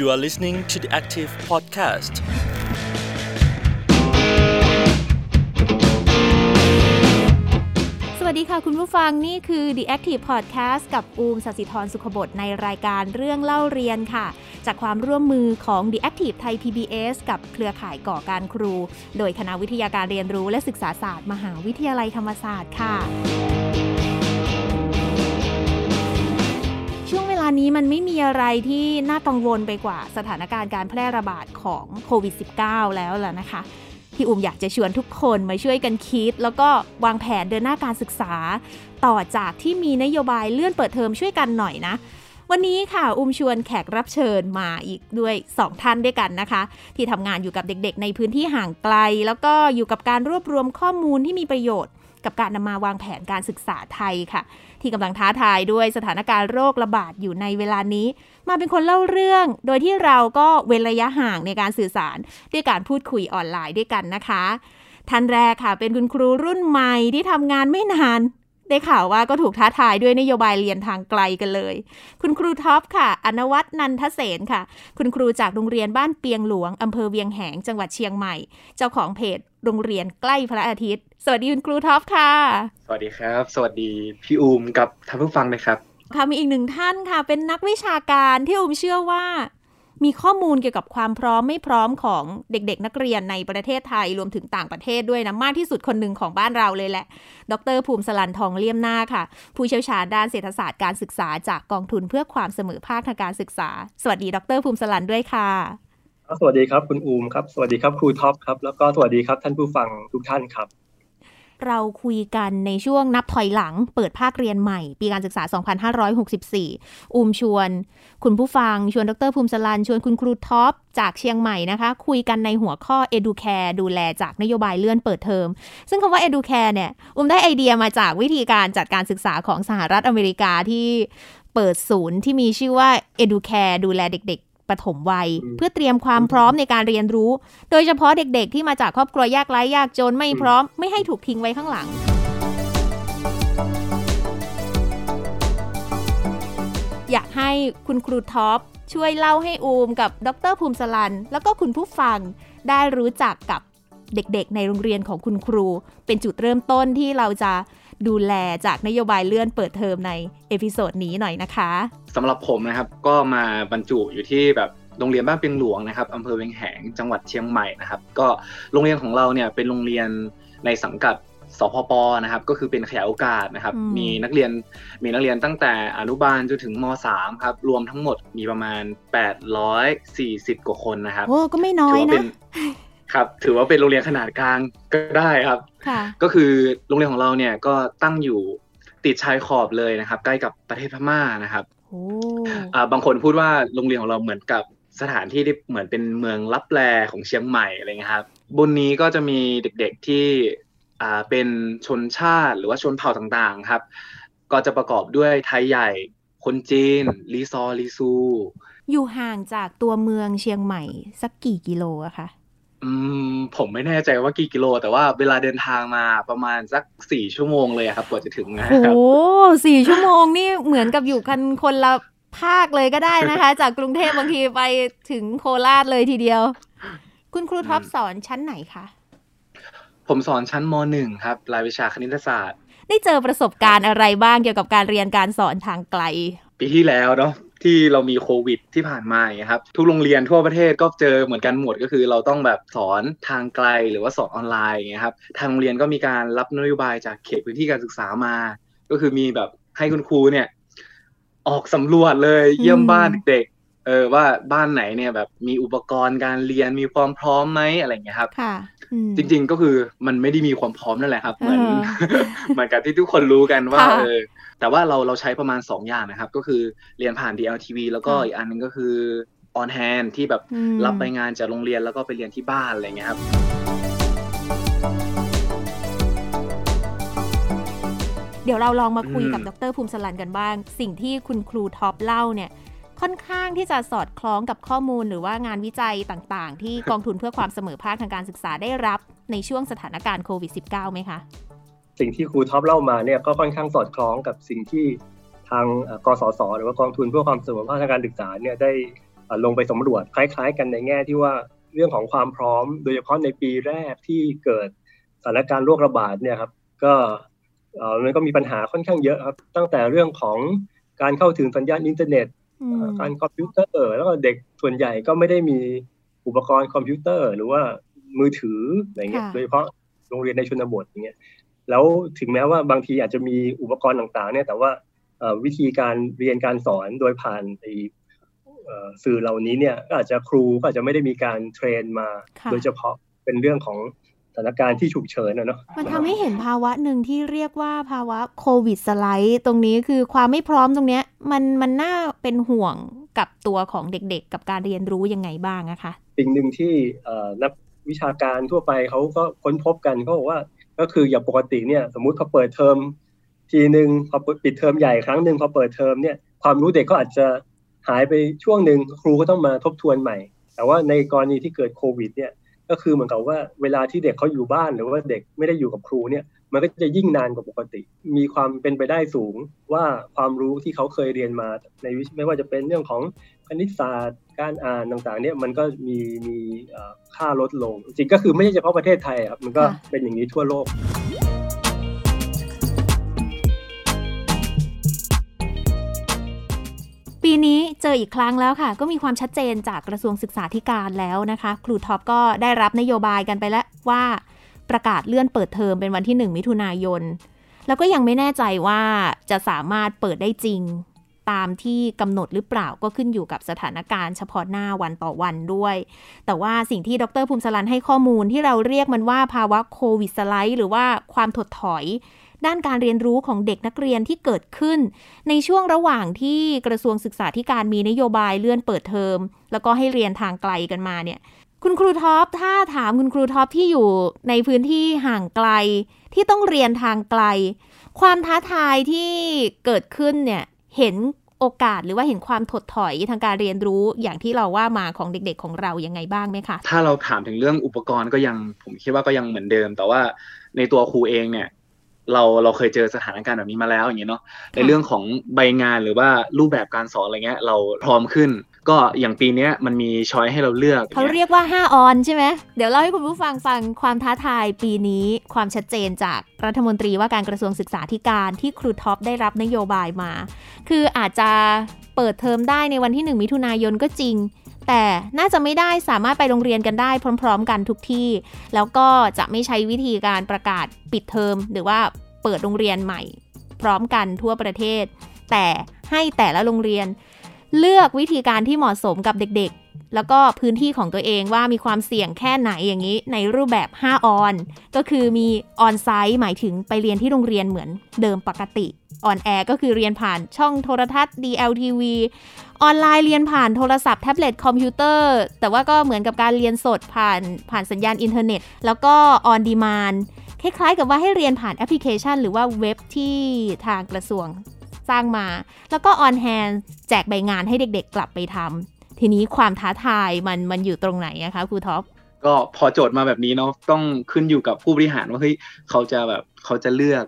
You are listening to the Active Podcast. สวัสดีค่ะคุณผู้ฟังนี่คือ The Active Podcast กับอูมสสิธรสุขบดในรายการเรื่องเล่าเรียนค่ะ จากความร่วมมือของ The Active ไทย PBS กับเครือข่ายก่อการครู โดยคณะวิทยาการเรียนรู้และศึกษาศาสตร์ มหาวิทยาลัยธรรมศาสตร์ค่ะานี้มันไม่มีอะไรที่น่ากังวลไปกว่าสถานการณ์การแพร่ระบาดของโควิด -19 แล้วล่ะนะคะ พี่อุ้มอยากจะชวนทุกคนมาช่วยกันคิด แล้วก็วางแผนเดินหน้าการศึกษา ต่อจากที่มีนโยบายเลื่อนเปิดเทอมช่วยกันหน่อยนะวันนี้ค่ะ อุ้มชวนแขกรับเชิญมาอีกด้วย 2 ท่านด้วยกันนะคะ ที่ทำงานอยู่กับเด็กๆ ในพื้นที่ห่างไกล แล้วก็อยู่กับการรวบรวมข้อมูลที่มีประโยชน์ กับการนำมาวางแผนการศึกษาไทยค่ะ ที่กำลังท้าทายด้วยสถานการณ์โรคระบาดอยู่ในเวลานี้ มาเป็นคนเล่าเรื่อง โดยที่เราก็เว้นระยะห่างในการสื่อสาร ด้วยการพูดคุยออนไลน์ด้วยกันนะคะท่านแรกค่ะ เป็นคุณครูรุ่นใหม่ที่ทำงานไม่นาน ได้ข่าวว่าก็ถูกท้าทายด้วยนโยบายเรียนทางไกลกันเลย คุณครูท็อปค่ะ อนวัตนันทเสนค่ะ คุณครูจากโรงเรียนบ้านเปียงหลวงอำเภอเวียงแหงจังหวัดเชียงใหม่ เจ้าของเพจโรงเรียนใกล้พระอาทิตย์ สวัสดีคุณครูท็อปค่ะ สวัสดีครับ สวัสดีพี่อูมกับท่านผู้ฟังนะครับค่ะมีอีกหนึ่งท่านค่ะ เป็นนักวิชาการที่อุ้มเชื่อว่า มีข้อมูลเกี่ยวกับความพร้อมไม่พร้อมของเด็กๆ นักเรียนในประเทศไทยรวมถึงต่างประเทศด้วยนะ มากที่สุดคนหนึ่งของบ้านเราเลยแหละ ดรภูมิสลันทองเลี่ยมหน้าค่ะ ผู้เชี่ยวชาญด้านเศรษฐศาสตร์การศึกษาจากกองทุนเพื่อความเสมอภาคทางการศึกษา สวัสดี ดรภูมิสลันด้วยค่ะสวัสดีครับคุณอูมครับ สวัสดีครับครูท็อปครับ แล้วก็สวัสดีครับท่านผู้ฟังทุกท่านครับ เราคุยกันในช่วงนับถอยหลัง เปิดภาคเรียนใหม่ ปีการศึกษา 2564อูมชวน คุณผู้ฟังชวนดรภูมิสลัน ชวนคุณครูท็อป จากเชียงใหม่นะคะ คุยกันในหัวข้อ Educare ดูแลจากนโยบายเลื่อนเปิดเทอม ซึ่งคำว่า Educare เนี่ย อุ้มได้ไอเดียมาจากวิธีการจัดการศึกษาของสหรัฐอเมริกาที่เปิดศูนย์ที่มีชื่อว่า Educare ดูแลเด็ก ปฐมวัย เพื่อเตรียมความพร้อมในการเรียนรู้ โดยเฉพาะเด็กๆ ที่มาจากครอบครัวยากไร้ยากจนไม่พร้อมไม่ให้ถูกทิ้งไว้ข้างหลัง อยากให้คุณครูท็อปช่วยเล่าให้อูมกับดรภูมิสลัน แล้วก็คุณผู้ฟังได้รู้จักกับเด็กๆ ในโรงเรียนของคุณครู เป็นจุดเริ่มต้นที่เราจะ ดูแลจากนโยบายเลื่อนเปิดเทอมใน episode นี้หน่อยนะคะสำหรับผมนะครับก็มาบรรจุอยู่ที่แบบโรงเรียนบ้านเปียงหลวงนะครับอำเภอเวียงแหงจังหวัดเชียงใหม่นะครับก็โรงเรียนของเราเนี่ยเป็นโรงเรียนในสังกัดสพปนะครับก็คือเป็นขยายโอกาสนะครับอืมมีนักเรียนมีนักเรียนตั้งแต่อนุบาลจนถึงม .3 ครับรวมทั้งหมดมีประมาณ 840 กว่าคนนะครับโอ้ก็ไม่น้อยถืว่าเป็นะ ครับ ถือว่าเป็นโรงเรียนขนาดกลางก็ได้ครับค่ะก็คือโรงเรียนของเราเนี่ยก็ตั้งอยู่ติดชายขอบเลยนะครับ ใกล้กับประเทศพม่านะครับโอ้อ่าบางคนพูดว่าโรงเรียนของเราเหมือนกับสถานที่ที่เหมือนเป็นเมืองลับแลของเชียงใหม่อะไรเงี้ยครับ บนนี้ก็จะมีเด็กๆที่อ่าเป็นชนชาติหรือว่าชนเผ่าต่างๆครับ ก็จะประกอบด้วยไทยใหญ่ คนจีน ลีซอร์ลีซู อยู่ห่างจากตัวเมืองเชียงใหม่สักกี่กิโลอะคะ อืมผมไม่แน่ใจว่ากี่กิโล แต่ว่าเวลาเดินทางมาประมาณสักสี่ชั่วโมงเลยอะครับกว่าจะถึงนะคโอ้รับสี่ชั่วโมงนี่เหมือนกับอยู่กันคนละภาคเลยก็ได้นะคะ จากกรุงเทพบางทีไปถึงโคราชเลยทีเดียว คุณครูท็อปสอนชั้นไหนคะผมสอนชั้นม .1 ครับ รายวิชาคณิตศาสตร์ ได้เจอประสบการณ์อะไรบ้างเกี่ยวกับการเรียนการสอนทางไกล ปีที่แล้วเนาะ ที่เรามีโควิดที่ผ่านมาอย่างเงี้ยครับทุกโรงเรียนทั่วประเทศก็เจอเหมือนกันหมดก็คือเราต้องแบบสอนทางไกลหรือว่าสอนออนไลน์อย่างเงี้ยครับทางโรงเรียนก็มีการรับนโยบายจากเขตพื้นที่การศึกษามา ก็คือมีแบบให้คุณครูเนี่ย ออกสำรวจเลยเยี่ยมบ้านเด็กๆเออว่าบ้านไหนเนี่ยแบบมีอุปกรณ์การเรียนมีความพร้อมไหมอะไรอย่างเงี้ยครับค่ะอืมจริง ๆ ก็คือมันไม่ได้มีความพร้อมนั่นแหละครับ เหมือนเออเหมือนกับที่ทุกคนรู้กันว่าค่ะเออ แต่ว่าเราเราใช้ประมาณ 2 อย่างนะครับ ก็คือเรียนผ่าน DLTV แล้วก็ค่ะอีกอันหนึงก็คือ on hand ที่แบบอืมรับใบงานจากโรงเรียนแล้วก็ไปเรียนที่บ้านอะไรเงี้ยครับเดี๋ยวเราลองมาคุยอืมกับดรภูมิสลันกันบ้าง สิ่งที่คุณครูท็อปเล่าเนี่ยค่อนข้างที่จะสอดคล้องกับข้อมูลหรือว่างานวิจัยต่างๆ ที่กองทุนเพื่อความเสมอภาคทางการศึกษาได้รับในช่วงสถานการณ์โควิด -19 ไหมคะ สิ่งที่ครูท็อปเล่ามาเนี่ยก็ค่อนข้างสอดคล้องกับสิ่งที่ทางเอ่อกสศหรือว่ากองทุนเพื่อความเสมอภาคทางการศึกษาเนี่ยได้ลงไปสำรวจคล้ายๆ กันในแง่ที่ว่าเรื่องของความพร้อม โดยเฉพาะในปีแรกที่เกิดสถานการณ์โรคระบาดเนี่ยครับก็มันก็มีปัญหาค่อนข้างเยอะครับ ตั้งแต่เรื่องของการเข้าถึงสัญญาณอินเทอร์เน็ต การคอมพิวเตอร์แล้วก็เด็กส่วนใหญ่ก็ไม่ได้มีอุปกรณ์คอมพิวเตอร์ หรือว่ามือถืออะไรเงี้ยโดยเฉพาะโรงเรียนในชนบทอย่างเงี้ย แล้วถึงแม้ว่าบางทีอาจจะมีอุปกรณ์ต่างๆเนี่ยแต่ว่าวิธีการเรียนการสอนโดยผ่านสื่อเหล่านี้เนี่ยก็อาจจะครูก็อาจจะไม่ได้มีการเทรนมา โดยเฉพาะเป็นเรื่องของสถานการณ์ที่ฉุกเฉินนะเนาะมันทำให้เห็นภาวะหนึ่งที่เรียกว่าภาวะโควิดสไลด์ตรงนี้คือความไม่พร้อมตรงเนี้ยมันมันน่าเป็นห่วงกับตัวของเด็กๆ กับการเรียนรู้ยังไงบ้างนะคะสิ่งหนึ่งที่นักวิชาการทั่วไปเขาก็ค้นพบกันเขาบอกว่า ก็คืออย่างปกติเนี่ยสมมุติพอเปิดเทอมทีหนึ่งพอปิดเทอมใหญ่ครั้งหนึ่งพอเปิดเทอมเนี่ยความรู้เด็กก็อาจจะหายไปช่วงหนึ่งครูก็ต้องมาทบทวนใหม่ แต่ว่าในกรณีที่เกิดโควิดเนี่ยก็คือเหมือนกับว่าเวลาที่เด็กเขาอยู่บ้านหรือว่าเด็กไม่ได้อยู่กับครูเนี่ยมันก็จะยิ่งนานกว่าปกติ มีความเป็นไปได้สูงว่าความรู้ที่เขาเคยเรียนมาในวิไม่ว่าจะเป็นเรื่องของ คณิตศาสตร์ การอ่านต่างๆ เนี่ยมันก็มีมีค่าลดลง จริงก็คือไม่ใช่เฉพาะประเทศไทยครับมันก็เป็นอย่างนี้ทั่วโลกปีนี้เจออีกครั้งแล้วค่ะ ก็มีความชัดเจนจากกระทรวงศึกษาธิการแล้วนะคะ ครูท็อปก็ได้รับนโยบายกันไปแล้วว่าประกาศเลื่อนเปิดเทอมเป็นวันที่ 1 มิถุนายน แล้วก็ยังไม่แน่ใจว่าจะสามารถเปิดได้จริง ตามที่กำหนดหรือเปล่าก็ขึ้นอยู่กับสถานการณ์เฉพาะหน้าวันต่อวันด้วย แต่ว่าสิ่งที่ดรภูมิศรัณย์ให้ข้อมูลที่เราเรียกมันว่าภาวะ COVID slide หรือว่าความถดถอย ด้านการเรียนรู้ของเด็กนักเรียนที่เกิดขึ้น ในช่วงระหว่างที่กระทรวงศึกษาธิการมีนโยบายเลื่อนเปิดเทอม แล้วก็ให้เรียนทางไกลกันมาเนี่ยคุณครูท็อปถ้าถามคุณครูท็อปที่อยู่ในพื้นที่ห่างไกลที่ต้องเรียนทางไกล ความท้าทายที่เกิดขึ้นเนี่ย เห็นโอกาสหรือว่าเห็นความถดถอยทางการเรียนรู้อย่างที่เราว่ามาของเด็กๆของเรายังไงบ้างไหมคะ ถ้าเราถามถึงเรื่องอุปกรณ์ก็ยังผมคิดว่าก็ยังเหมือนเดิม แต่ว่าในตัวครูเองเนี่ย เราเราเคยเจอสถานการณ์แบบนี้มาแล้วอย่างเงี้ยเนาะในเรื่องของใบงานหรือว่ารูปแบบการสอนอะไรเงี้ย เราพร้อมขึ้น ก็อย่างปีนี้มันมีช้อยให้เราเลือกเขาเรียกว่า 5 ออนใช่ไหมเดี๋ยวเล่าให้คุณผู้ฟังฟังความท้าทายปีนี้ความชัดเจนจากรัฐมนตรีว่าการกระทรวงศึกษาธิการที่ครูท็อปได้รับนโยบายมา คืออาจจะเปิดเทอมได้ในวันที่ 1 มิถุนายนก็จริง แต่น่าจะไม่ได้สามารถไปโรงเรียนกันได้พร้อม ๆ กันทุกที่ แล้วก็จะไม่ใช้วิธีการประกาศปิดเทอม หรือว่าเปิดโรงเรียนใหม่ พร้อมกันทั่วประเทศ แต่ให้แต่ละโรงเรียน เลือกวิธีการที่เหมาะสมกับเด็กๆ แล้วก็พื้นที่ของตัวเองว่ามีความเสี่ยงแค่ไหนอย่างนี้ ในรูปแบบ 5 on ก็คือมี on-site หมายถึงไปเรียนที่โรงเรียนเหมือนเดิมปกติ on-air ก็คือเรียนผ่านช่องโทรทัศน์ DLTV ออนไลน์เรียนผ่านโทรศัพท์แท็บเล็ตคอมพิวเตอร์ แต่ว่าก็เหมือนกับการเรียนสดผ่านผ่านสัญญาณอินเทอร์เน็ต แล้วก็ on-demand คล้ายๆ กับว่าให้เรียนผ่านแอปพลิเคชัน หรือว่าเว็บที่ทางกระทรวงสร้างมา แล้วก็ on-hand แจกใบงานให้เด็กๆกลับไปทำ ทีนี้ความท้าทายมันมันอยู่ตรงไหนนะคะครูท็อปก็พอโจทย์มาแบบนี้เนาะต้องขึ้นอยู่กับผู้บริหารว่าเฮ้ยเขาจะแบบเขาจะเลือก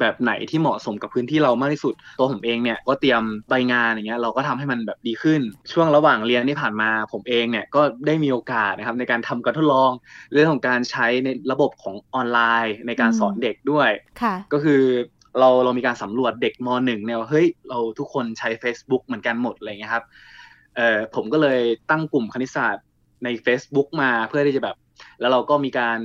แบบไหนที่เหมาะสมกับพื้นที่เรามากที่สุด ตัวผมเองเนี่ยก็เตรียมใบงานอย่างเงี้ยเราก็ทำให้มันแบบดีขึ้น ช่วงระหว่างเรียนที่ผ่านมาผมเองเนี่ยก็ได้มีโอกาสนะครับในการทำการทดลองเรื่องของการใช้ในระบบของออนไลน์ในการสอนเด็กด้วยก็คือเราเรามีการสำรวจเด็กมหนึ่งเนี่ยว่าเฮ้ยเราทุกคนใช้ Facebook เหมือนกันหมดอะไรเงี้ยครับ เอ่อผมก็เลยตั้งกลุ่มคณิตศาสตร์ใน Facebook มาเพื่อที่จะแบบ แล้วเราก็มีการ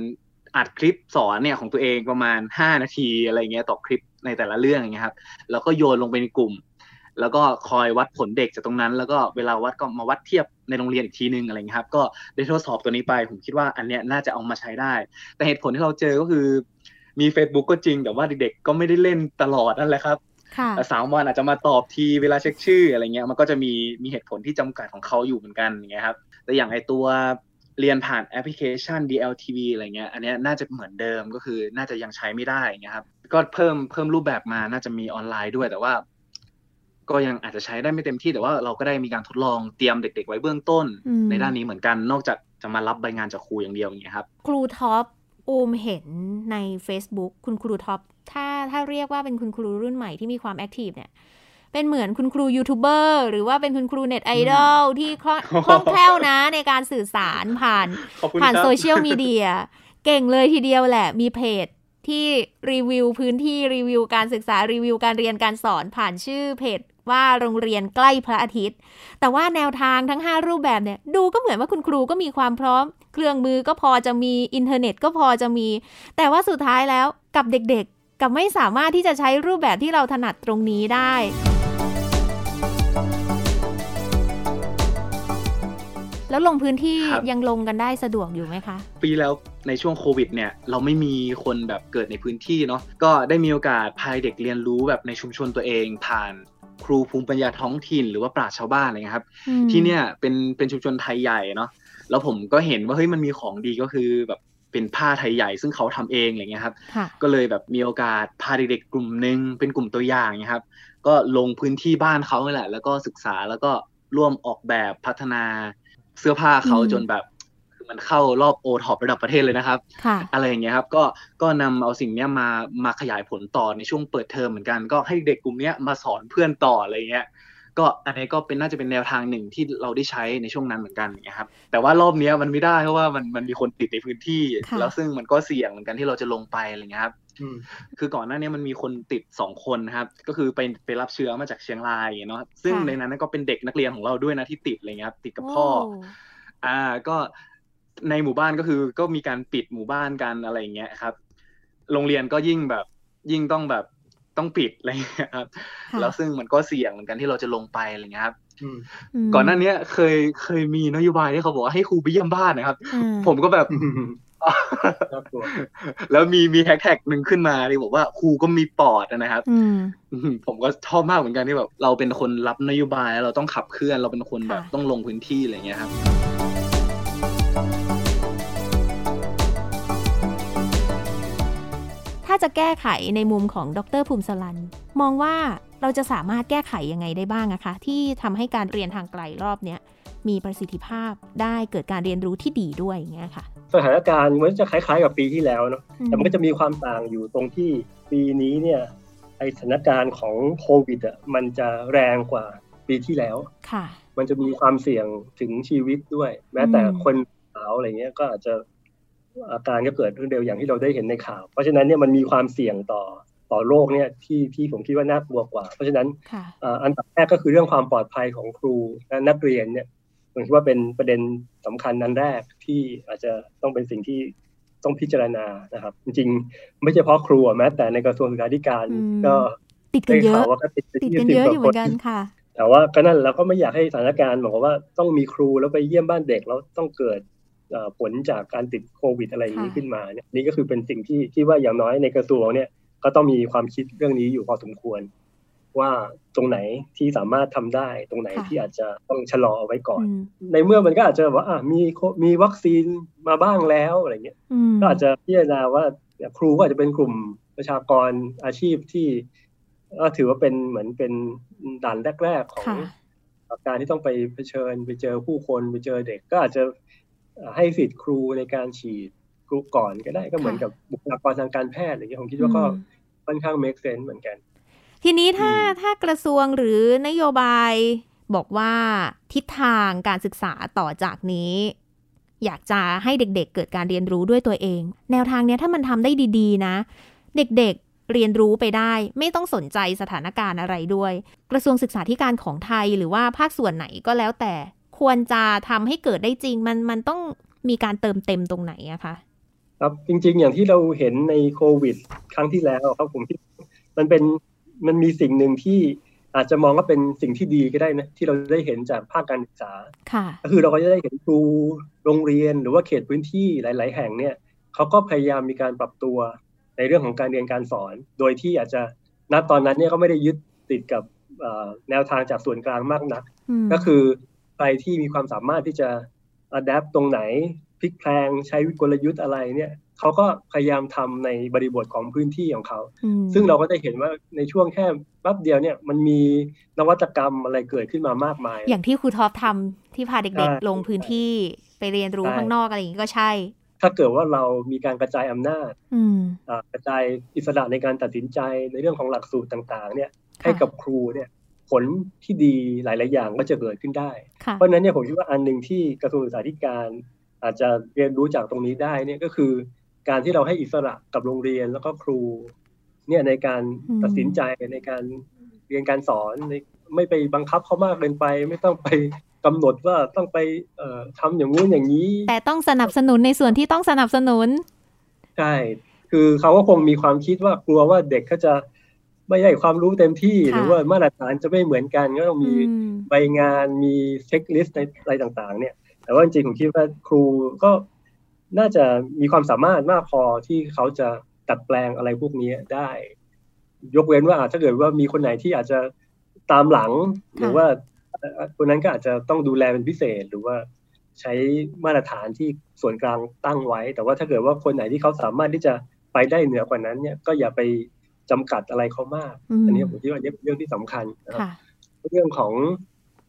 อัดคลิปสอนเนี่ยของตัวเองประมาณ 5 นาทีอะไรเงี้ยต่อคลิปในแต่ละเรื่องอย่างเงี้ยครับแล้วก็โยนลงไปในกลุ่ม แล้วก็คอยวัดผลเด็กจากตรงนั้น แล้วก็เวลาวัดก็มาวัดเทียบในโรงเรียนอีกทีนึงอะไรเงี้ยครับ ก็ได้ทดสอบตัวนี้ไป ผมคิดว่าอันเนี้ยน่าจะเอามาใช้ได้ แต่เหตุผลที่เราเจอก็คือมี Facebook ก็จริงแต่ว่าเด็กๆก็ไม่ได้เล่นตลอดนั่นแหละครับ แต่สามวันอาจจะมาตอบทีเวลาเช็คชื่ออะไรเงี้ยมันก็จะมีมีเหตุผลที่จำกัดของเขาอยู่เหมือนกันอย่างเงี้ยครับแต่อย่างไอตัวเรียนผ่านแอปพลิเคชัน DLTV อะไรเงี้ย อันนี้น่าจะเหมือนเดิมก็คือน่าจะยังใช้ไม่ได้เงี้ยครับ ก็เพิ่มเพิ่มรูปแบบมาน่าจะมีออนไลน์ด้วยแต่ว่า ก็ยังอาจจะใช้ได้ไม่เต็มที่แต่ว่าเราก็ได้มีการทดลองเตรียมเด็ก ๆ ไว้เบื้องต้น ในด้านนี้เหมือนกัน นอกจากจะมารับใบงานจากครูอย่างเดียวอย่างเงี้ยครับ ครูท็อปอูมเห็นใน Facebook คุณครูท็อป ถ้าถ้าเรียกว่าเป็นคุณครูรุ่นใหม่ที่มีความ active เนี่ยเป็นเหมือนคุณครูยูทูบเบอร์หรือว่าเป็นคุณครู net idol ที่คล่องคล่องแคล่วนะในการสื่อสารผ่านขอบคุณผ่านครับโซเชียลมีเดียเก่งเลยทีเดียวแหละมีเพจที่รีวิวพื้นที่รีวิวการศึกษารีวิวการเรียนการสอนผ่านชื่อเพจว่าโรงเรียนใกล้พระอาทิตย์ แต่ว่าแนวทางทั้ง 5 รูปแบบเนี่ย ดูก็เหมือนว่าคุณครูก็มีความพร้อม เครื่องมือก็พอจะมีอินเทอร์เน็ตก็พอจะมี แต่ว่าสุดท้ายแล้วกับเด็กๆ กับไม่สามารถที่จะใช้รูปแบบที่เราถนัดตรงนี้ได้ แล้วลงพื้นที่ครับยังลงกันได้สะดวกอยู่ไหมคะ ปีแล้วในช่วงโควิดเนี่ยเราไม่มีคนแบบเกิดในพื้นที่เนาะก็ได้มีโอกาสพาเด็กเรียนรู้แบบในชุมชนตัวเองผ่านครูภูมิปัญญาท้องถิ่นหรือว่าปราชญ์ชาวบ้านอะไรเงี้ยครับอืมที่เนี่ยเป็นเป็นชุมชนไทยใหญ่เนาะแล้วผมก็เห็นว่าเฮ้ยมันมีของดีก็คือแบบ เป็นผ้าไทยใหญ่ซึ่งเขาทำเองอะไรเงี้ยครับค่ะก็เลยแบบมีโอกาสพาเด็กๆกลุ่มหนึ่งเป็นกลุ่มตัวอย่างเนี่ยครับ ก็ลงพื้นที่บ้านเขานี่แหละ แล้วก็ศึกษาแล้วก็ร่วมออกแบบพัฒนาเสื้อผ้าเขาอืมจนแบบคือมันเข้ารอบโอท็อประดับประเทศเลยนะครับค่ะอะไรอย่างเงี้ยครับ ก็ก็นำเอาสิ่งเนี้ยมามาขยายผลต่อในช่วงเปิดเทอมเหมือนกัน ก็ให้เด็กกลุ่มเนี้ยมาสอนเพื่อนต่ออะไรเงี้ย ก็อันนี้ก็เป็นน่าจะเป็นแนวทางหนึ่งที่เราได้ใช้ในช่วงนั้นเหมือนกันอย่างเงี้ยครับ แต่ว่ารอบเนี้ยมันไม่ได้เพราะว่ามันมันมีคนติดในพื้นที่ค่ะแล้วซึ่งมันก็เสี่ยงเหมือนกันที่เราจะลงไปอะไรเงี้ยครับอืมคือก่อนหน้านี้มันมีคนติดสองคนนะครับ ก็คือไปไปรับเชื้อมาจากเชียงรายอย่างเงี้ยเนาะซึ่งค่ะในนั้นก็เป็นเด็กนักเรียนของเราด้วยนะที่ติดอะไรเงี้ยครับติดกับพ่อโอ่าก็ในหมู่บ้านก็คือก็มีการปิดหมู่บ้านกันอะไรอย่างเงี้ยครับ โรงเรียนก็ยิ่งแบบยิ่งต้องแบบ ต้องปิดอะไรอย่างเงี้ยครับค่ะแล้วซึ่งมันก็เสี่ยงเหมือนกันที่เราจะลงไปอะไรเงี้ยครับอืมมก่อนหน้าเนี้ยเคยเคยมีนโยบายที่เขาบอกว่าให้ครูไปเยี่ยมบ้านนะครับอืมผมก็แบบน่ากลัวแล้วมีมีแฮชแท็กหนึ่งขึ้นมาที่บอกว่าครูก็มีปอดนะครับอืมอืมผมก็ชอบมากเหมือนกันที่แบบเราเป็นคนรับนโยบายแล้วเราต้องขับเคลื่อน เราเป็นคนแบบค่ะต้องลงพื้นที่อะไรเงี้ยครับ จะแก้ไขในมุมของดรภูมิสลัน มองว่าเราจะสามารถแก้ไขยังไงได้บ้างอะคะ ที่ทำให้การเรียนทางไกลรอบเนี้ยมีประสิทธิภาพได้เกิดการเรียนรู้ที่ดีด้วยอย่างเงี้ยค่ะ สถานการณ์มันจะคล้ายๆกับปีที่แล้วเนาะอืมแต่มันก็จะมีความต่างอยู่ตรงที่ปีนี้เนี่ยไอสถานการณ์ของโควิดอะมันจะแรงกว่าปีที่แล้วค่ะ มันจะมีความเสี่ยงถึงชีวิตด้วย แม้แต่อืมคนสาวอะไรเงี้ยก็อาจจะ อาการก็เกิดเร็วอย่างที่เราได้เห็นในข่าว เพราะฉะนั้นเนี่ยมันมีความเสี่ยงต่อต่อโรคเนี่ยที่ที่ผมคิดว่าน่ากลัวกว่า เพราะฉะนั้นค่ะเอ่ออันดับแรกก็คือเรื่องความปลอดภัยของครูและนักเรียนเนี่ยผมคิดว่าเป็นประเด็นสำคัญนันแรกที่อาจจะต้องเป็นสิ่งที่ต้องพิจารณานะครับ จริงๆ ไม่ใช่เพราะครูอะแม้แต่ในกระทรวงศึกษาธิการอืมก็ติดกันเยได้อะข่าวว่าก็ติดไปติดที่กันสิบเยอะกว่าอยู่เหมือนกันคนค่ะ แต่ว่าก็นั่นเราก็ไม่อยากให้สถานการณ์บอกว่าต้องมีครูแล้วไปเยี่ยมบ้านเด็กแล้วต้องเกิดเอ่อ ผลจากการติดโควิดอะไรอย่างนี้ค่ะขึ้นมาเนี่ยนี่ก็คือเป็นสิ่งที่ที่ว่าอย่างน้อยในกระทรวงเนี่ยก็ต้องมีความคิดเรื่องนี้อยู่พอสมควร ว่าตรงไหนที่สามารถทำได้ ตรงไหนที่อาจจะต้องชะลอเอาไว้ก่อนอืมในเมื่อมันก็อาจจะแบบว่าอะมีโคมีวัคซีนมาบ้างแล้วอะไรเงี้ยอืมก็อาจจะพิจารณาว่าครูก็อาจจะเป็นกลุ่มประชากรอาชีพที่ก็ถือว่าเป็นเหมือนเป็นด่านแรก ๆ ของค่ะการที่ต้องไปเผชิญไปเจอผู้คนไปเจอเด็กก็อาจจะ ให้สิทธิ์ครูในการฉีดครูก่อนก็ได้ก็เหมือนกับบุคลากรทางการแพทย์อะไรเงี้ยผมคิดว่าก็อืมค่อนข้าง make sense เหมือนกัน ทีนี้ถ้าอืมถ้ากระทรวงหรือนโยบายบอกว่าทิศทางการศึกษาต่อจากนี้ อยากจะให้เด็กๆ เกิดการเรียนรู้ด้วยตัวเอง แนวทางเนี้ยถ้ามันทำได้ดีๆ นะ เด็กๆเรียนรู้ไปได้ ไม่ต้องสนใจสถานการณ์อะไรด้วย กระทรวงศึกษาธิการของไทยหรือว่าภาคส่วนไหนก็แล้วแต่ ควรจะทำให้เกิดได้จริง มันมันต้องมีการเติมเต็มตรงไหนอะคะครับจริง ๆ อย่างที่เราเห็นในโควิด ครั้งที่แล้วครับผมคิดมันเป็นมันมีสิ่งหนึ่งที่อาจจะมองว่าเป็นสิ่งที่ดีก็ได้นะที่เราได้เห็นจากภาคการศึกษาค่ะก็คือเราก็จะได้เห็นครูโรงเรียนหรือว่าเขตพื้นที่หลาย ๆ แห่งเนี่ยเขาก็พยายามมีการปรับตัวในเรื่องของการเรียนการสอน โดยที่อาจจะณตอนนั้นเนี่ยก็ไม่ได้ยึดติดกับเอ่อแนวทางจากส่วนกลางมากนักอืมก็คือใคร ที่มีความสามารถที่จะ adapt ตรงไหนพลิกแพลงใช้กลยุทธ์อะไรเนี่ยเขาก็พยายามทำในบริบทของพื้นที่ของเขาอืมซึ่งเราก็ได้เห็นว่าในช่วงแค่แป๊บเดียวเนี่ยมันมีนวัตกรรมอะไรเกิดขึ้นมามากมาย อย่างที่ครูท็อปทำที่พาเด็กใช่ๆลงพื้นที่ไปเรียนรู้ใช่ข้างนอกอะไรอย่างนี้ก็ใช่ ถ้าเกิดว่าเรามีการกระจายอำนาจอืมอ่ากระจายอิสระในการตัดสินใจในเรื่องของหลักสูตรต่าง ๆ เนี่ยให้กับครูเนี่ยค ผลที่ดีหลาย ๆ อย่างก็จะเกิดขึ้นได้ค่ะเพราะฉะนั้นเนี่ยผมคิดว่าอันหนึ่งที่กระทรวงศึกษาธิการ อาจจะเรียนรู้จากตรงนี้ได้เนี่ยก็คือ การที่เราให้อิสระกับโรงเรียนแล้วก็ครูเนี่ยในการอืมตัดสินใจในการเรียนการสอนในไม่ไปบังคับเขามากเกินไป ไม่ต้องไปกำหนดว่าต้องไปเอ่อทำอย่างงู้นอย่างนี้ แต่ต้องสนับสนุนในส่วนที่ต้องสนับสนุนใช่คือเขาก็คงมีความคิดว่ากลัวว่าเด็กเขาจะ ไม่ได้ความรู้เต็มที่ค่ะหรือว่ามาตรฐานจะไม่เหมือนกัน ก็ต้องมีอืมใบงานมีเช็คลิสต์อะไรต่างๆ เนี่ย แต่ว่าจริงๆผมคิดว่าครูก็น่าจะมีความสามารถมากพอที่เขาจะดัดแปลงอะไรพวกนี้ได้ ยกเว้นว่าอาจถ้าเกิดว่ามีคนไหนที่อาจจะตามหลัง หรือว่าเอ่อคนนั้นก็อาจจะต้องดูแลเป็นพิเศษหรือว่าใช้มาตรฐานที่ส่วนกลางตั้งไว้ แต่ว่าถ้าเกิดว่าคนไหนที่เขาสามารถที่จะไปได้เหนือกว่านั้นเนี่ยก็อย่าไป จำกัดอะไรเขามากอืมอันนี้ผมคิดว่าอันนี้เป็นเรื่องที่สำคัญนะครับค่ะเรื่องของ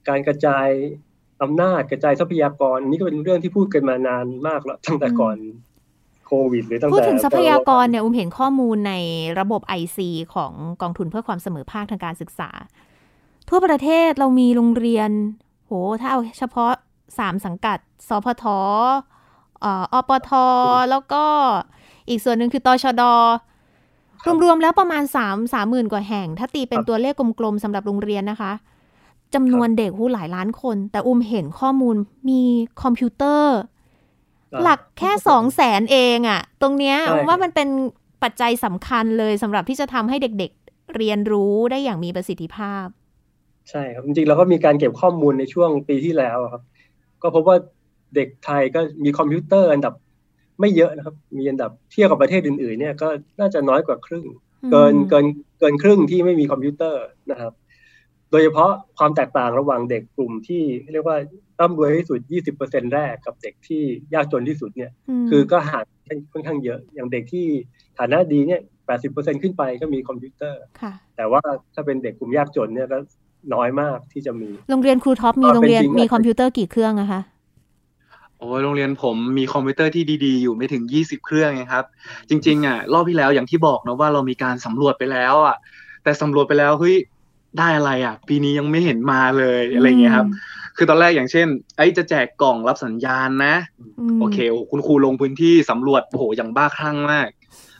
การกระจายอำนาจกระจายทรัพยากรอันนี่ก็เป็นเรื่องที่พูดกันมานานมากแล้วตั้งแต่ก่อนโควิดหรือตั้งแต่พูดถึงทรัพยากรเนี่ยอุ้มเห็นข้อมูลในระบบ IC ของกองทุนเพื่อความเสมอภาคทางการศึกษา ทั่วประเทศเรามีโรงเรียน โห ถ้าเอาเฉพาะสามสังกัดสพทเอ่ออปทแล้วก็อีกส่วนหนึ่งคือตชด รวมๆแล้วประมาณ3ามสามหมื่นกว่าแห่ง ถ้าตีเป็นตัวเลขกลมๆสำหรับโรงเรียนนะคะจำนวนเด็กหูหลายล้านคน แต่อุ้มเห็นข้อมูลมีคอมพิวเตอร์อ่าหลักแค่สองแสนเองอะตรงเนี้ยใช่ว่ามันเป็นปัจจัยสำคัญเลยสำหรับที่จะทำให้เด็กๆเรียนรู้ได้อย่างมีประสิทธิภาพ ใช่ครับจริงๆเราก็มีการเก็บข้อมูลในช่วงปีที่แล้วครับ ก็พบว่าเด็กไทยก็มีคอมพิวเตอร์อันดับ ไม่เยอะนะครับ มีอันดับเทียบกับประเทศอื่นๆเนี่ยก็น่าจะน้อยกว่าครึ่ง เกินอืมเกินเกินครึ่งที่ไม่มีคอมพิวเตอร์นะครับ โดยเฉพาะความแตกต่างระหว่างเด็กกลุ่มที่เรียกว่าร่ำรวยที่สุด 20%แรกกับเด็กที่ยากจนที่สุดเนี่ยคือก็ห่างกันค่อนข้างเยอะ อย่างเด็กที่ฐานะดีเนี่ย 80%ขึ้นไปก็มีคอมพิวเตอร์ค่ะแต่ว่าถ้าเป็นเด็กกลุ่มยากจนเนี่ยก็น้อยมากที่จะมี โรงเรียนครูท็อปมีอ่าโรงเรียนเป็นจริงมีอะคอมพิวเตอร์กี่เครื่องอะคะ โอ้ยโรงเรียนผมมีคอมพิวเตอร์ที่ดีๆ อยู่ไม่ถึง 20 เครื่องไงครับ จริงๆอะรอบที่แล้วอย่างที่บอกนะว่าเรามีการสำรวจไปแล้วอะ แต่สำรวจไปแล้วเฮ้ยได้อะไรอะ ปีนี้ยังไม่เห็นมาเลยอะไรอย่างเงี้ยครับ คือตอนแรกอย่างเช่น ไอ้จะแจกกล่องรับสัญญาณนะมโอเคโอ้คุณครูลงพื้นที่สำรวจโอ้โหอย่างบ้าคลั่งมาก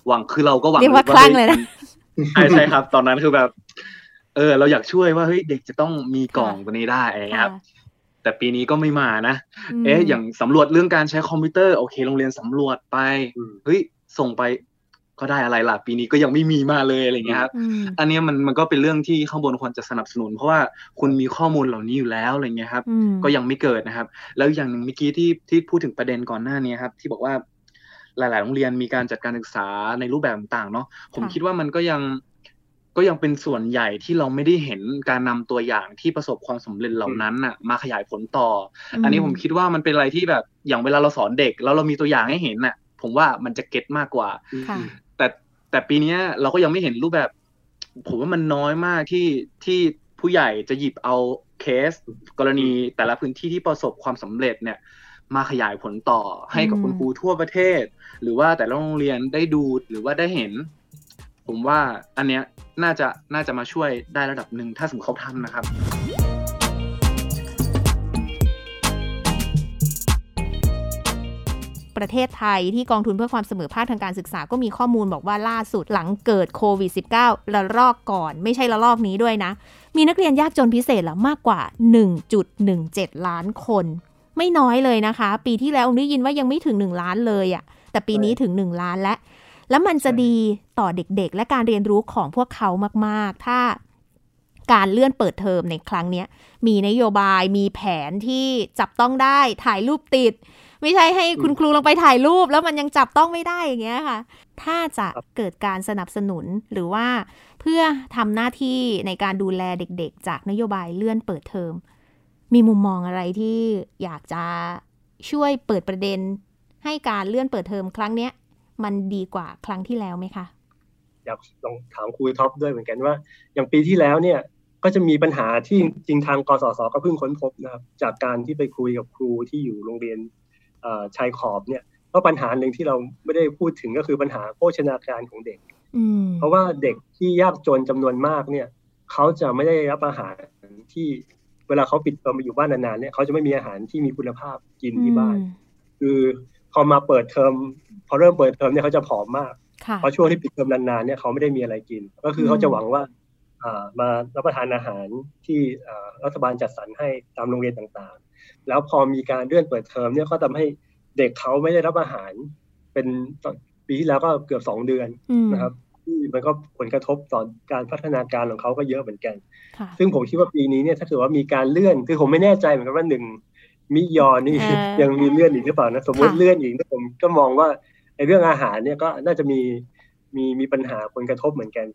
หวังคือเราก็หวังเรียกว่าลึคลั่งเลยนะใช่ใช่ครับ ตอนนั้นคือแบบ เออ เราอยากช่วยว่าเฮ้ยเด็กจะต้องมีกล่องตัวนี้ได้อะไรอย่างเงี้ยครับ แต่ปีนี้ก็ไม่มานะมเอ๊ะ อย่างสำรวจเรื่องการใช้คอมพิวเตอร์โอเค โรงเรียนสำรวจไปอืมเฮ้ย ส่งไปก็ได้อะไรล่ะ ปีนี้ก็ยังไม่มีมาเลยอะไรอย่างเงี้ยครับอืมอันเนี้ยมันมันก็เป็นเรื่องที่ข้างบนควรจะสนับสนุน เพราะว่าคุณมีข้อมูลเหล่านี้อยู่แล้วอะไรเงี้ยครับอืมก็ยังไม่เกิดนะครับ แล้วอย่างหนึ่งเมื่อกี้ที่ที่พูดถึงประเด็นก่อนหน้านี้ครับ ที่บอกว่าหลาย ๆ โรงเรียนมีการจัดการศึกษาในรูปแบบต่างๆเนาะ ผมค่ะคิดว่ามันก็ยัง ก็ยังเป็นส่วนใหญ่ที่เราไม่ได้เห็นการนำตัวอย่างที่ประสบความสำเร็จเหล่านั้นน่ะมาขยายผลต่อออันนี้ผมคิดว่ามันเป็นอะไรที่แบบอย่างเวลาเราสอนเด็ก แล้วเรามีตัวอย่างให้เห็นน่ะ ผมว่ามันจะเก็ตมากกว่าค่ะแต่แต่ปีเนี้ยเราก็ยังไม่เห็นรูปแบบ ผมว่ามันน้อยมากที่ที่ผู้ใหญ่จะหยิบเอาเคส กรณีแต่ละพื้นที่ที่ประสบความสำเร็จเนี่ย มาขยายผลต่อให้กับอืมคุณครูทั่วประเทศ หรือว่าแต่ละโรงเรียนได้ดูหรือว่าได้เห็น ผมว่าอันเนี้ย น่าจะน่าจะมาช่วยได้ระดับหนึ่งถ้าสมมติเขาทำนะครับประเทศไทยที่กองทุนเพื่อความเสมอภาคทางการศึกษาก็มีข้อมูลบอกว่าล่าสุดหลังเกิดโควิด -19 ระลอกก่อน ไม่ใช่ระลอกนี้ด้วยนะ มีนักเรียนยากจนพิเศษแล้วมากกว่า 1.17 ล้านคน ไม่น้อยเลยนะคะ ปีที่แล้วได้ยินว่ายังไม่ถึง 1 ล้านเลยอะ่ะแต่ปีนี้ถึง 1 ล้านแล้ว แล้วมันจะดีต่อเด็กๆ และการเรียนรู้ของพวกเขามากๆ ถ้าการเลื่อนเปิดเทอมในครั้งนี้มีนโยบายมีแผนที่จับต้องได้ถ่ายรูปติด ไม่ใช่ให้คุณครูลงไปถ่ายรูป แล้วมันยังจับต้องไม่ได้อย่างเงี้ยค่ะ ถ้าจะเกิดการสนับสนุนหรือว่าเพื่อทำหน้าที่ในการดูแลเด็กๆ จากนโยบายเลื่อนเปิดเทอม มีมุมมองอะไรที่อยากจะช่วยเปิดประเด็น ให้การเลื่อนเปิดเทอมครั้งเนี้ย มันดีกว่าครั้งที่แล้วไหมคะอยากลองถามครูท็อปด้วยเหมือนกันว่า อย่างปีที่แล้วเนี่ยก็จะมีปัญหาที่จริงทางกสศก็เพิ่งค้นพบนะครับจากการที่ไปคุยกับครูที่อยู่โรงเรียนเอ่อชายขอบเนี่ยก็ปัญหาหนึ่งที่เราไม่ได้พูดถึงก็คือปัญหาโภชนาการของเด็กอืมเพราะว่าเด็กที่ยากจนจำนวนมากเนี่ยเขาจะไม่ได้รับอาหารที่เวลาเขาปิดเทอมมาอยู่บ้านนานๆเนี่ยเขาจะไม่มีอาหารที่มีคุณภาพกินที่บ้าน คือ พอมาเปิดเทอมพอเริ่มเปิดเทอมเนี่ยเขาจะผอมมากค่ะเพราะช่วงที่ปิดเทอมนานๆเนี่ยเขาไม่ได้มีอะไรกิน ก็คือเขาจะหวังว่าอ่ามารับประทานอาหารที่อ่ารัฐบาลจัดสรรให้ตามโรงเรียนต่างๆ แล้วพอมีการเลื่อนเปิดเทอมเนี่ยก็ทำให้เด็กเขาไม่ได้รับอาหาร เป็นปีที่แล้วก็เกือบสองเดือนอืมนะครับที่มันก็ผลกระทบต่อการพัฒนาการของเขาก็เยอะเหมือนกันค่ะซึ่งผมคิดว่าปีนี้เนี่ยถ้าเกิดว่ามีการเลื่อน คือผมไม่แน่ใจเหมือนกันว่าหนึ่ง มิยอนี่เออยังมีเลื่อนอีกหรือเปล่านะสมมติค่ะเลื่อนอีกเนี่ยผมก็มองว่าไอ้เรื่องอาหารเนี่ยก็น่าจะมีมีมีปัญหาผลกระทบเหมือนกัน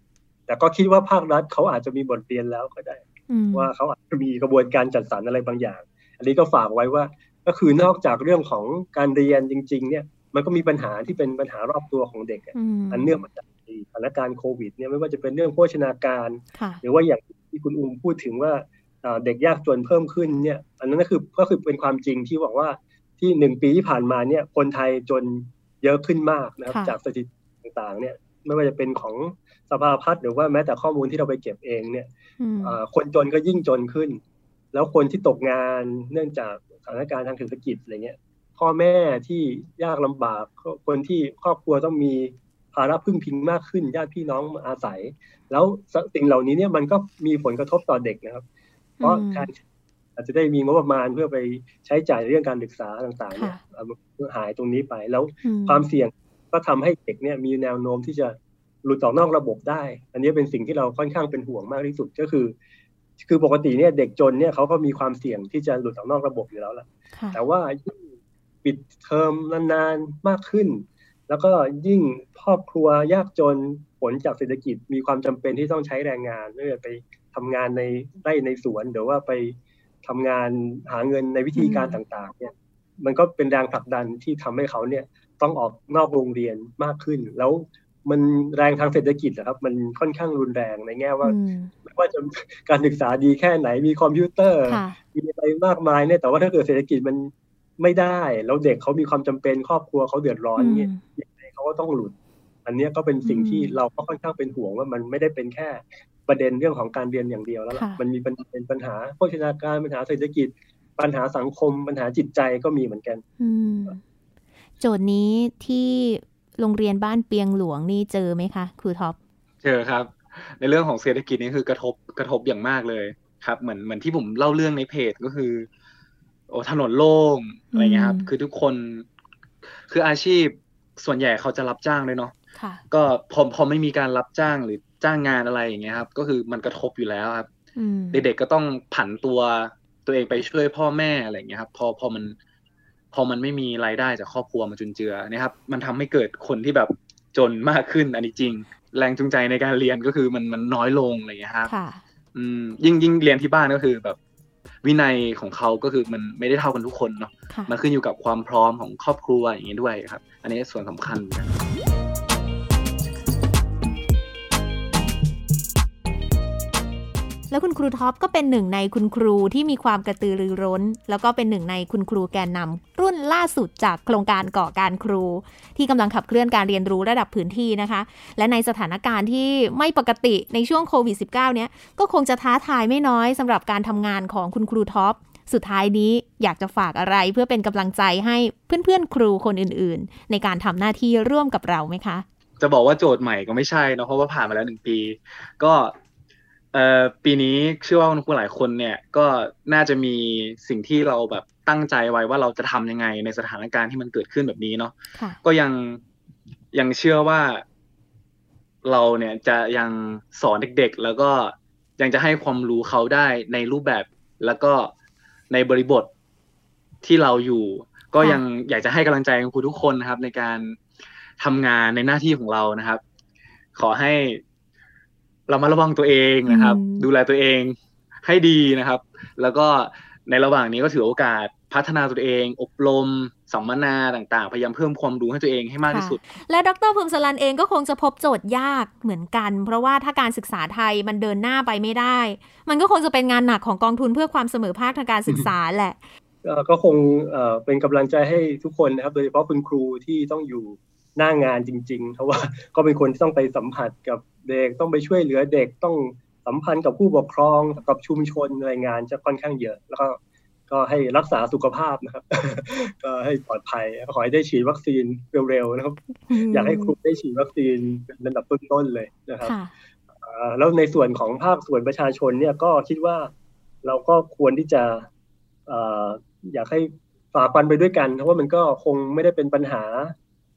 แต่ก็คิดว่าภาครัฐเขาอาจจะมีบทเรียนแล้วก็ได้อืมว่าเขาอาจจะมีกระบวนการจัดสรรอะไรบางอย่าง อันนี้ก็ฝากไว้ว่า ก็คือนอกจากเรื่องของการเรียนจริง ๆ เนี่ย มันก็มีปัญหาที่เป็นปัญหารอบตัวของเด็กอะอืมอันเนื่องมาจากสถานการณ์โควิดเนี่ยไม่ว่าจะเป็นเรื่องโภชนาการค่ะหรือว่าอย่างที่คุณอุ้มพูดถึงว่า เอ่อเด็กยากจนเพิ่มขึ้นเนี่ยอันนั้นก็คือก็คือเป็นความจริงที่บอกว่าที่หนึ่งปีที่ผ่านมาเนี่ยคนไทยจนเยอะขึ้นมากนะครับค่ะจากสถิติต่างๆ เนี่ยไม่ว่าจะเป็นของสภาพัฒน์หรือว่าแม้แต่ข้อมูลที่เราไปเก็บเองเนี่ยอืมเอ่อคนจนก็ยิ่งจนขึ้น แล้วคนที่ตกงานเนื่องจากสถานการณ์ทางเศรษฐกิจอะไรเงี้ยพ่อแม่ที่ยากลำบากคนที่ครอบครัวต้องมีภาระพึ่งพิงมากขึ้นญาติพี่น้องมาอาศัย แล้วสิ่งเหล่านี้เนี่ยมันก็มีผลกระทบต่อเด็กนะครับ เพราะอืมการอาจจะได้มีงบประมาณเพื่อไปใช้จ่ายในเรื่องการศึกษาต่างๆเนี่ยค่ะเอ่อหายตรงนี้ไปแล้วอืความเสี่ยงก็ทำให้เด็กเนี่ยมีแนวโน้มที่จะหลุดออกนอกระบบได้ อันนี้เป็นสิ่งที่เราค่อนข้างเป็นห่วงมากที่สุดก็คือ คือปกติเนี่ยเด็กจนเนี่ยเขาก็มีความเสี่ยงที่จะหลุดออกนอกระบบอยู่แล้วล่ะค่ะแต่ว่ายิ่งปิดเทอมนานๆมากขึ้น แล้วก็ยิ่งครอบครัวยากจนผลจากเศรษฐกิจมีความจำเป็นที่ต้องใช้แรงงานไม่ว่าจะไป ทำงานในไร่ในสวนหรือว่าไปทำงานหาเงินในวิธีการอืมต่างๆ เนี่ย มันก็เป็นแรงผลักดันที่ทำให้เขาเนี่ยต้องออกนอกโรงเรียนมากขึ้น แล้วมันแรงทางเศรษฐกิจนะครับ มันค่อนข้างรุนแรงในแง่ว่าอืมไม่ว่าจะการศึกษาดีแค่ไหนมีคอมพิวเตอร์ค่ะมีอะไรมากมายเนี่ยแต่ว่าถ้าเกิดเศรษฐกิจมันไม่ได้ แล้วเด็กเขามีความจำเป็นครอบครัวเขาเดือดร้อนเนี่ยยังไงเขาก็ต้องหลุด อันเนี้ยก็เป็นสิ่งอืมที่เราก็ค่อนข้างเป็นห่วงว่ามันไม่ได้เป็นแค่ ประเด็นเรื่องของการเรียนอย่างเดียวแล้วล่ะค่ะมันมีปัญเป็นปัญหาโภชนาการปัญหาเศรษฐกิจ ปัญหาสังคม ปัญหาจิตใจก็มีเหมือนกันอืมโจทย์นี้ที่โรงเรียนบ้านเปียงหลวงนี่เจอไหมคะครูท็อปเจอครับ ในเรื่องของเศรษฐกิจนี่คือกระทบกระทบอย่างมากเลยครับ เหมือนเหมือนที่ผมเล่าเรื่องในเพจก็คือ โอ้ถนนโล่งอะไรเงี้ยครับอืมคือทุกคนคืออาชีพส่วนใหญ่เขาจะรับจ้างเลยเนาะค่ะก็พอพอไม่มีการรับจ้างหรือ จ้างงานอะไรอย่างเงี้ยครับ ก็คือมันกระทบอยู่แล้วครับอืมเด็กๆก็ต้องผันตัวตัวเองไปช่วยพ่อแม่อะไรอย่างเงี้ยครับ พอพอมัน พอมันไม่มีรายได้จากครอบครัวมาจุนเจือนะครับ มันทำให้เกิดคนที่แบบจนมากขึ้น อันนี้จริง แรงจูงใจในการเรียนก็คือมันมันน้อยลงอะไรอย่างเงี้ยครับค่ะอืมยิ่งยิ่งเรียนที่บ้านก็คือแบบ วินัยของเขาก็คือมันไม่ได้เท่ากันทุกคนเนาะค่ะมันขึ้นอยู่กับความพร้อมของครอบครัวอย่างนี้ด้วยครับ อันนี้ส่วนสำคัญเหมือนกัน แล้วคุณครูท็อปก็เป็นหนึ่งในคุณครูที่มีความกระตือรือร้น แล้วก็เป็นหนึ่งในคุณครูแกนนำรุ่นล่าสุดจากโครงการก่อการครู ที่กำลังขับเคลื่อนการเรียนรู้ระดับพื้นที่นะคะ และในสถานการณ์ที่ไม่ปกติในช่วงโควิด -19 เนี้ยก็คงจะท้าทายไม่น้อยสำหรับการทำงานของคุณครูท็อปสุดท้ายนี้อยากจะฝากอะไรเพื่อเป็นกำลังใจให้เพื่อนๆ ครูคนอื่นๆ ในการทำหน้าที่ร่วมกับเราไหมคะ จะบอกว่าโจทย์ใหม่ก็ไม่ใช่เนะเพราะว่าผ่านมาแล้วหนึ่งปี ก็ เอ่อปีนี้เชื่อว่าคุณครูหลายคนเนี่ยก็น่าจะมีสิ่งที่เราแบบตั้งใจไว้ว่าเราจะทำยังไงในสถานการณ์ที่มันเกิดขึ้นแบบนี้เนาะค่ะก็ยังยังเชื่อว่า เราเนี่ยจะยังสอนเด็ก ๆ แล้วก็ยังจะให้ความรู้เขาได้ในรูปแบบแล้วก็ในบริบทที่เราอยู่ ก็ค่ะยังอยากจะให้กำลังใจคุณครูทุกคนนะครับ ในการทำงานในหน้าที่ของเรานะครับ ขอให้ เรามาระวังตัวเองนะครับอืมดูแลตัวเองให้ดีนะครับ แล้วก็ในระหว่างนี้ก็ถือโอกาสพัฒนาตัวเอง อบรมสัมมนาต่างๆ พยายามเพิ่มความรู้ให้ตัวเองให้มากที่สุด และดรพึมสลันเองก็คงจะพบโจทย์ยากเหมือนกัน เพราะว่าถ้าการศึกษาไทยมันเดินหน้าไปไม่ได้ มันก็คงจะเป็นงานหนักของกองทุนเพื่อความเสมอภาคทางการศึกษาแหละ ก็ก็คงเอ่อเป็นกำลังใจให้ทุกคนนะครับ โดยเฉพาะคุณครูที่ต้องอยู่หน้างานจริงๆ เพราะว่าก็เป็นคนที่ต้องไปสัมผัสกับ เด็กต้องไปช่วยเหลือเด็กต้องสัมพันธ์กับผู้ปกครองกับชุมชนรายงานจะค่อนข้างเยอะ แล้วก็ก็ให้รักษาสุขภาพนะครับ ก็ให้ปลอดภัยขอให้ได้ฉีดวัคซีนเร็วๆนะครับ อยากให้ครูได้ฉีดวัคซีนเป็นระดับต้นๆเลยนะครับค่ะอ่าแล้วในส่วนของภาคส่วนประชาชนเนี่ยก็คิดว่าเราก็ควรที่จะเอ่ออยากให้ฝ่าฟันไปด้วยกันเพราะว่ามันก็คงไม่ได้เป็นปัญหา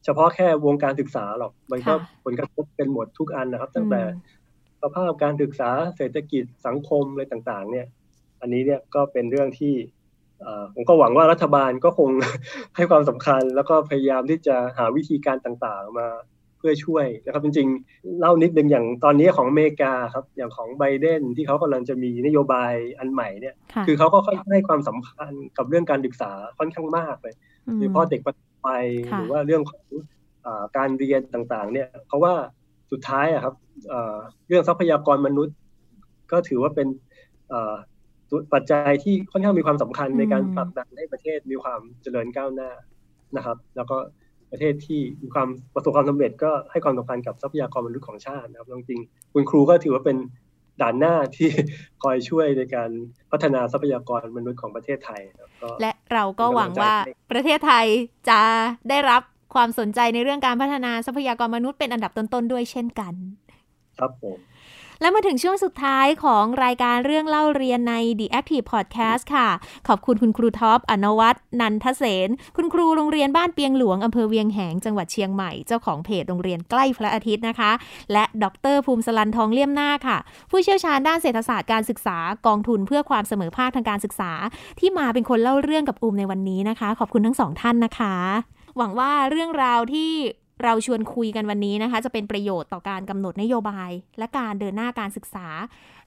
เฉพาะแค่วงการศึกษาหรอกมันก็ค่ะผลกระทบเป็นหมดทุกอันนะครับ ตั้งแต่อืมสภาพการศึกษาเศรษฐกิจสังคมอะไรต่างๆ เนี่ย อันนี้เนี่ยก็เป็นเรื่องที่เอ่อผมก็หวังว่ารัฐบาลก็คงให้ความสำคัญ แล้วก็พยายามที่จะหาวิธีการต่างๆมาเพื่อช่วยนะครับจริงๆ เล่านิดนึงอย่างตอนนี้ของอเมริกาครับ อย่างของไบเดนที่เขากำลังจะมีนโยบายอันใหม่เนี่ยค่ะคือเขาก็ค่อนข้างให้ความสำคัญกับเรื่องการศึกษาค่อนข้างมากเลยมโดยเฉพาะเด็กประถ มวัยค่ะหรือว่าเรื่องของอาการเรียนต่างๆ เนี่ย เพราะว่าสุดท้ายอะครับเอ่อเรื่องทรัพยากรมนุษย์ ก็ถือว่าเป็นเอ่อตัวปัจจัยที่ค่อนข้างมีความสำคัญในการผลักดันให้ประเทศมีความเจริญก้าวหน้านะครับ แล้วก็ประเทศที่มีความประสบความสำเร็จก็ให้ความสำคัญกับทรัพยากรมนุษย์ของชาตินะครับจริงๆคุณครูก็ถือว่าเป็นด่านหน้าที่คอยช่วยในการพัฒนาทรัพยากรมนุษย์ของประเทศไทยนะครับก็และ เราก็หวังว่าประเทศไทยจะได้รับความสนใจในเรื่องการพัฒนาทรัพยากรมนุษย์เป็นอันดับต้นๆด้วยเช่นกัน ครับผม และมาถึงช่วงสุดท้ายของรายการเรื่องเล่าเรียนใน The Active Podcast ค่ะ ขอบคุณคุณครูท็อปอนวัตนันทเสนคุณครูโรงเรียนบ้านเปียงหลวงอำเภอเวียงแหงจังหวัดเชียงใหม่เจ้าของเพจโรงเรียนใกล้พระอาทิตย์นะคะ และดรภูมิสลันทองเลี่ยมหน้าค่ะ ผู้เชี่ยวชาญด้านเศรษฐศาสตร์การศึกษากองทุนเพื่อความเสมอภาคทางการศึกษา ที่มาเป็นคนเล่าเรื่องกับอูมในวันนี้นะคะ ขอบคุณทั้งสองท่านนะคะ หวังว่าเรื่องราวที่ เราชวนคุยกันวันนี้นะคะ จะเป็นประโยชน์ต่อการกำหนดนโยบาย และการเดินหน้าการศึกษา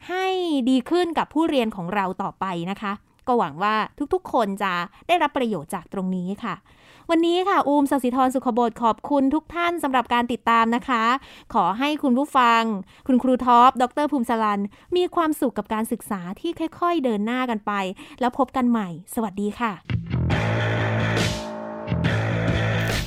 ให้ดีขึ้นกับผู้เรียนของเราต่อไปนะคะ ก็หวังว่าทุกๆ คนจะได้รับประโยชน์จากตรงนี้ค่ะ วันนี้ค่ะ อูมสศิธรสุขบดขอบคุณทุกท่านสำหรับการติดตามนะคะ ขอให้คุณผู้ฟัง คุณครูท็อป ดรภูมิสลัน มีความสุขกับการศึกษาที่ค่อย ๆ เดินหน้ากันไป แล้วพบกันใหม่ สวัสดีค่ะ